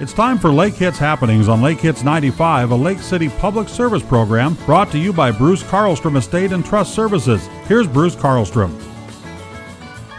It's time for Lake Hits Happenings on Lake Hits 95, a Lake City public service program brought to you by Bruce Carlstrom Estate and Trust Services. Here's Bruce Carlstrom.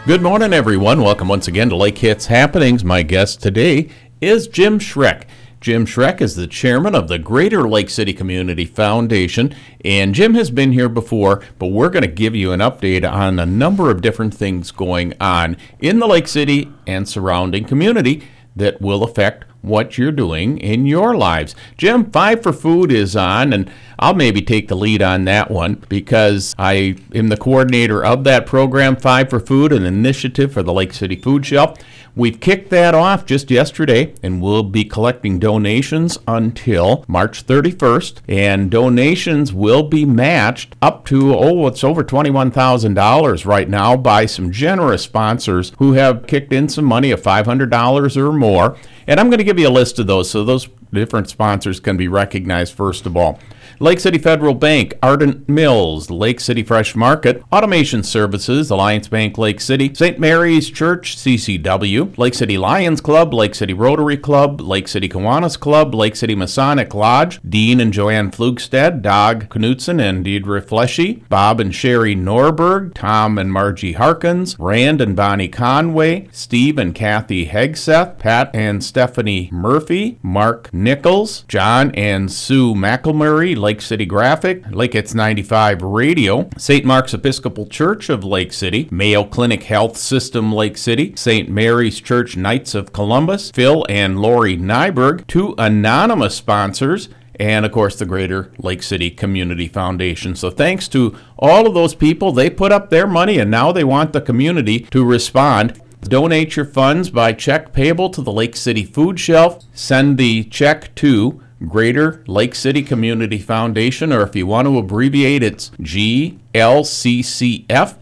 Good morning, everyone. Welcome once again to Lake Hits Happenings. My guest today is Jim Schreck. Jim Schreck is the chairman of the Greater Lake City Community Foundation, and Jim has been here before, but we're going to give you an update on a number of different things going on in the Lake City and surrounding community that will affect what you're doing in your lives. Jim, Five for Food is on, and I'll maybe take the lead on that one because I am the coordinator of that program, Five for Food, an initiative for the Lake City Food Shelf. We've kicked that off just yesterday, and we'll be collecting donations until March 31st. And donations will be matched up to, oh, it's over $21,000 right now by some generous sponsors who have kicked in some money of $500 or more. And I'm going to give you a list of those so those different sponsors can be recognized first of all. Lake City Federal Bank, Ardent Mills, Lake City Fresh Market, Automation Services, Alliance Bank Lake City, St. Mary's Church, CCW, Lake City Lions Club, Lake City Rotary Club, Lake City Kiwanis Club, Lake City Masonic Lodge, Dean and Joanne Flugstead, Doug Knutson and Deidre Fleshy, Bob and Sherry Norberg, Tom and Margie Harkins, Rand and Bonnie Conway, Steve and Kathy Hegseth, Pat and Stephanie Murphy, Mark Nichols, John and Sue McElmurray, Lake City Graphic, Lake Hits 95 Radio, St. Mark's Episcopal Church of Lake City, Mayo Clinic Health System Lake City, St. Mary's Church Knights of Columbus, Phil and Lori Nyberg, two anonymous sponsors, and of course the Greater Lake City Community Foundation. So thanks to all of those people, they put up their money and now they want the community to respond. Donate your funds by check payable to the Lake City Food Shelf. Send the check to Greater Lake City Community Foundation, or if you want to abbreviate, it's GLCCF,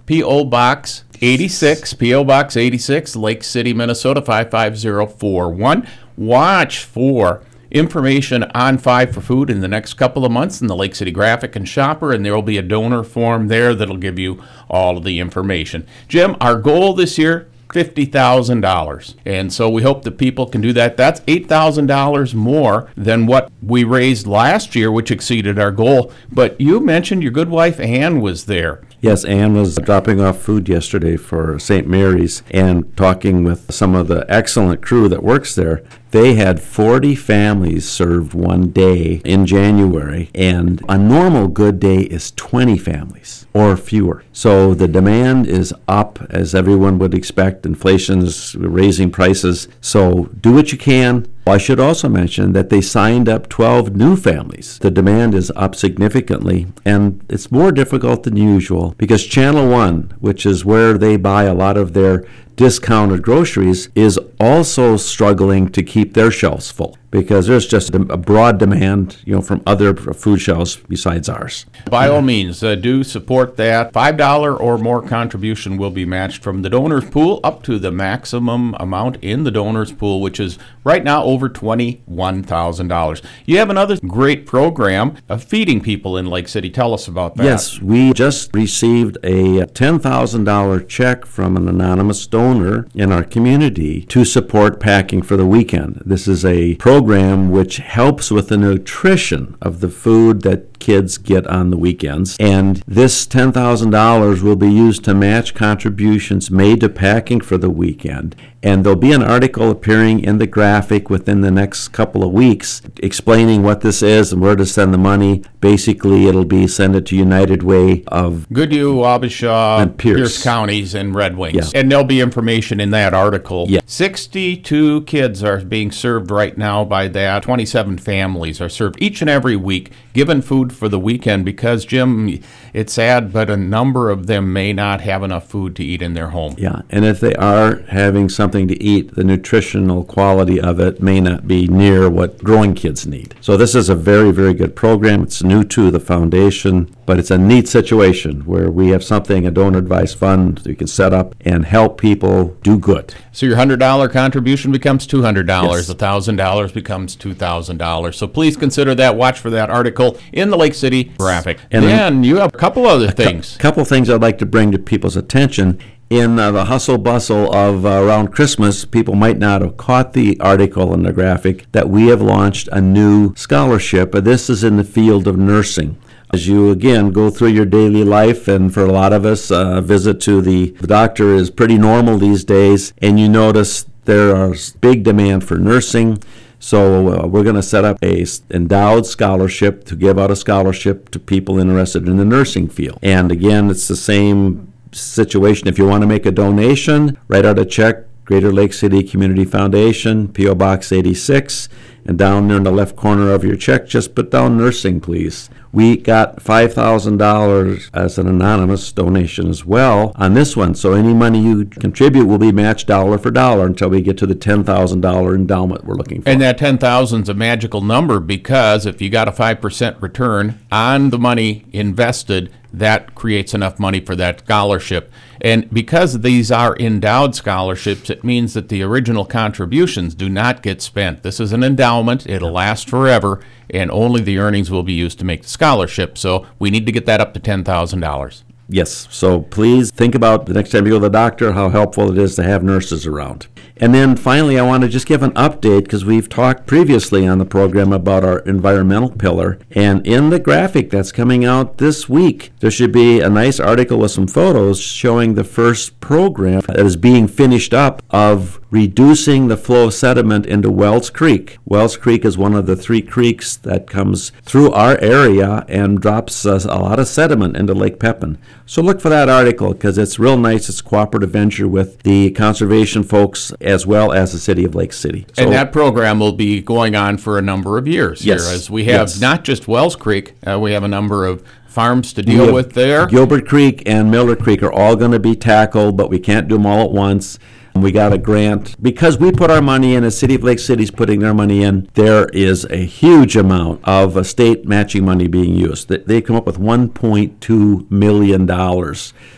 P.O. Box 86, P.O. Box 86, Lake City, Minnesota 55041. Watch for information on Five for Food in the next couple of months in the Lake City Graphic and Shopper, and there will be a donor form there that'll give you all of the information. Jim, our goal this year $50,000. And so we hope that people can do that. That's $8,000 more than what we raised last year, which exceeded our goal. But you mentioned your good wife Ann was there. Yes, Anne was dropping off food yesterday for St. Mary's and talking with some of the excellent crew that works there. They had 40 families served one day in January, and a normal good day is 20 families or fewer. So the demand is up, as everyone would expect. Inflation is raising prices. So do what you can. I should also mention that they signed up 12 new families. The demand is up significantly, and it's more difficult than usual because Channel One, which is where they buy a lot of their discounted groceries, is also struggling to keep their shelves full because there's just a broad demand, you know, from other food shelves besides ours. By all means, uh, do support that. Five dollar or more contribution will be matched from the donors pool up to the maximum amount in the donors pool, which is right now over twenty-one thousand dollars. You have another great program of feeding people in Lake City. Tell us about that. Yes, we just received a ten thousand dollar check from an anonymous donor in our community to support packing for the weekend. This is a program which helps with the nutrition of the food that kids get on the weekends. And this $10,000 will be used to match contributions made to packing for the weekend. And there'll be an article appearing in the graphic within the next couple of weeks explaining what this is and where to send the money. Basically, it'll be send it to United Way of Goodhue, Wabasha, And Pierce. Pierce counties, and Red Wings. Yeah. And there'll be information in that article. Yeah. 62 kids are being served right now by that. 27 families are served each and every week, given food for the weekend because, Jim, it's sad, but a number of them may not have enough food to eat in their home. Yeah, and if they are having something to eat, the nutritional quality of it may not be near what growing kids need. So this is a very, very good program. It's new to the foundation, but it's a neat situation where we have something, a donor advice fund that you can set up and help people do good. So your hundred dollar contribution becomes two hundred dollars. Yes. A thousand dollars becomes two thousand dollars. So please consider that. Watch for that article in the Lake City graphic. And then you have a couple other things. A couple things I'd like to bring to people's attention. in uh, the hustle bustle of uh, around Christmas, people might not have caught the article in the graphic that we have launched a new scholarship. This is in the field of nursing. As you again go through your daily life, and for a lot of us, a visit to the, doctor is pretty normal these days, and you notice there is big demand for nursing. So uh, we're going to set up a endowed scholarship to give out a scholarship to people interested in the nursing field. And again, it's the same situation. If you want to make a donation, write out a check, Greater Lake City Community Foundation, P.O. Box 86, and down there in the left corner of your check, just put down nursing, please. We got $5,000 as an anonymous donation as well on this one. So any money you contribute will be matched dollar for dollar until we get to the $10,000 endowment we're looking for. And that 10,000 is a magical number because if you got a 5% return on the money invested, that creates enough money for that scholarship. And because these are endowed scholarships, it means that the original contributions do not get spent. This is an endowment, it'll last forever, and only the earnings will be used to make the scholarship. So we need to get that up to $10,000. Yes, so please think about the next time you go to the doctor how helpful it is to have nurses around. And then finally, I want to just give an update because we've talked previously on the program about our environmental pillar. And in the graphic that's coming out this week, there should be a nice article with some photos showing the first program that is being finished up of reducing the flow of sediment into Wells Creek. Wells Creek is one of the three creeks that comes through our area and drops uh, a lot of sediment into Lake Pepin. So look for that article because it's real nice. It's a cooperative venture with the conservation folks as well as the city of Lake City. So, and that program will be going on for a number of years yes, here as we have yes. not just Wells Creek, uh, we have a number of farms to deal with there. Gilbert Creek and Miller Creek are all going to be tackled, but we can't do them all at once. We got a grant. Because we put our money in, the City of Lake City's putting their money in, there is a huge amount of state matching money being used. They come up with $1.2 million.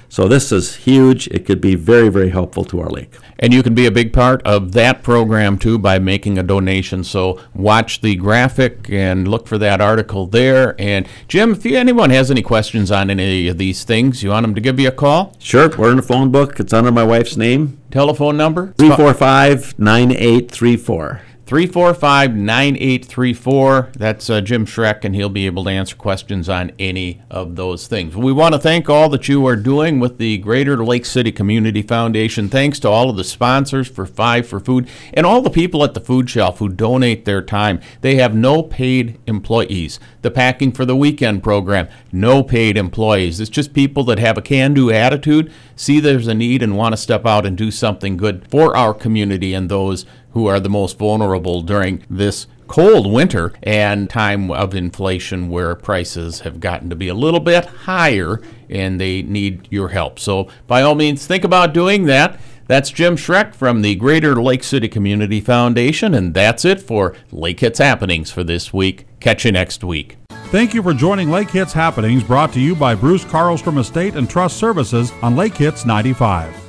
So this is huge. It could be very, very helpful to our lake. And you can be a big part of that program too by making a donation. So watch the graphic and look for that article there. And Jim, if anyone has any questions on any of these things, you want them to give you a call? Sure. We're in the phone book. It's under my wife's name. Telephone number? 345 9834. 345 9834. That's uh, Jim Schreck, and he'll be able to answer questions on any of those things. We want to thank all that you are doing with the Greater Lake City Community Foundation. Thanks to all of the sponsors for Five for Food and all the people at the food shelf who donate their time. They have no paid employees. The Packing for the Weekend program, no paid employees. It's just people that have a can do attitude, see there's a need, and want to step out and do something good for our community and those who are the most vulnerable during this cold winter and time of inflation where prices have gotten to be a little bit higher and they need your help. So, by all means, think about doing that. That's Jim Schreck from the Greater Lake City Community Foundation, and that's it for Lake Hits Happenings for this week. Catch you next week. Thank you for joining Lake Hits Happenings, brought to you by Bruce Carlstrom Estate and Trust Services on Lake Hits 95.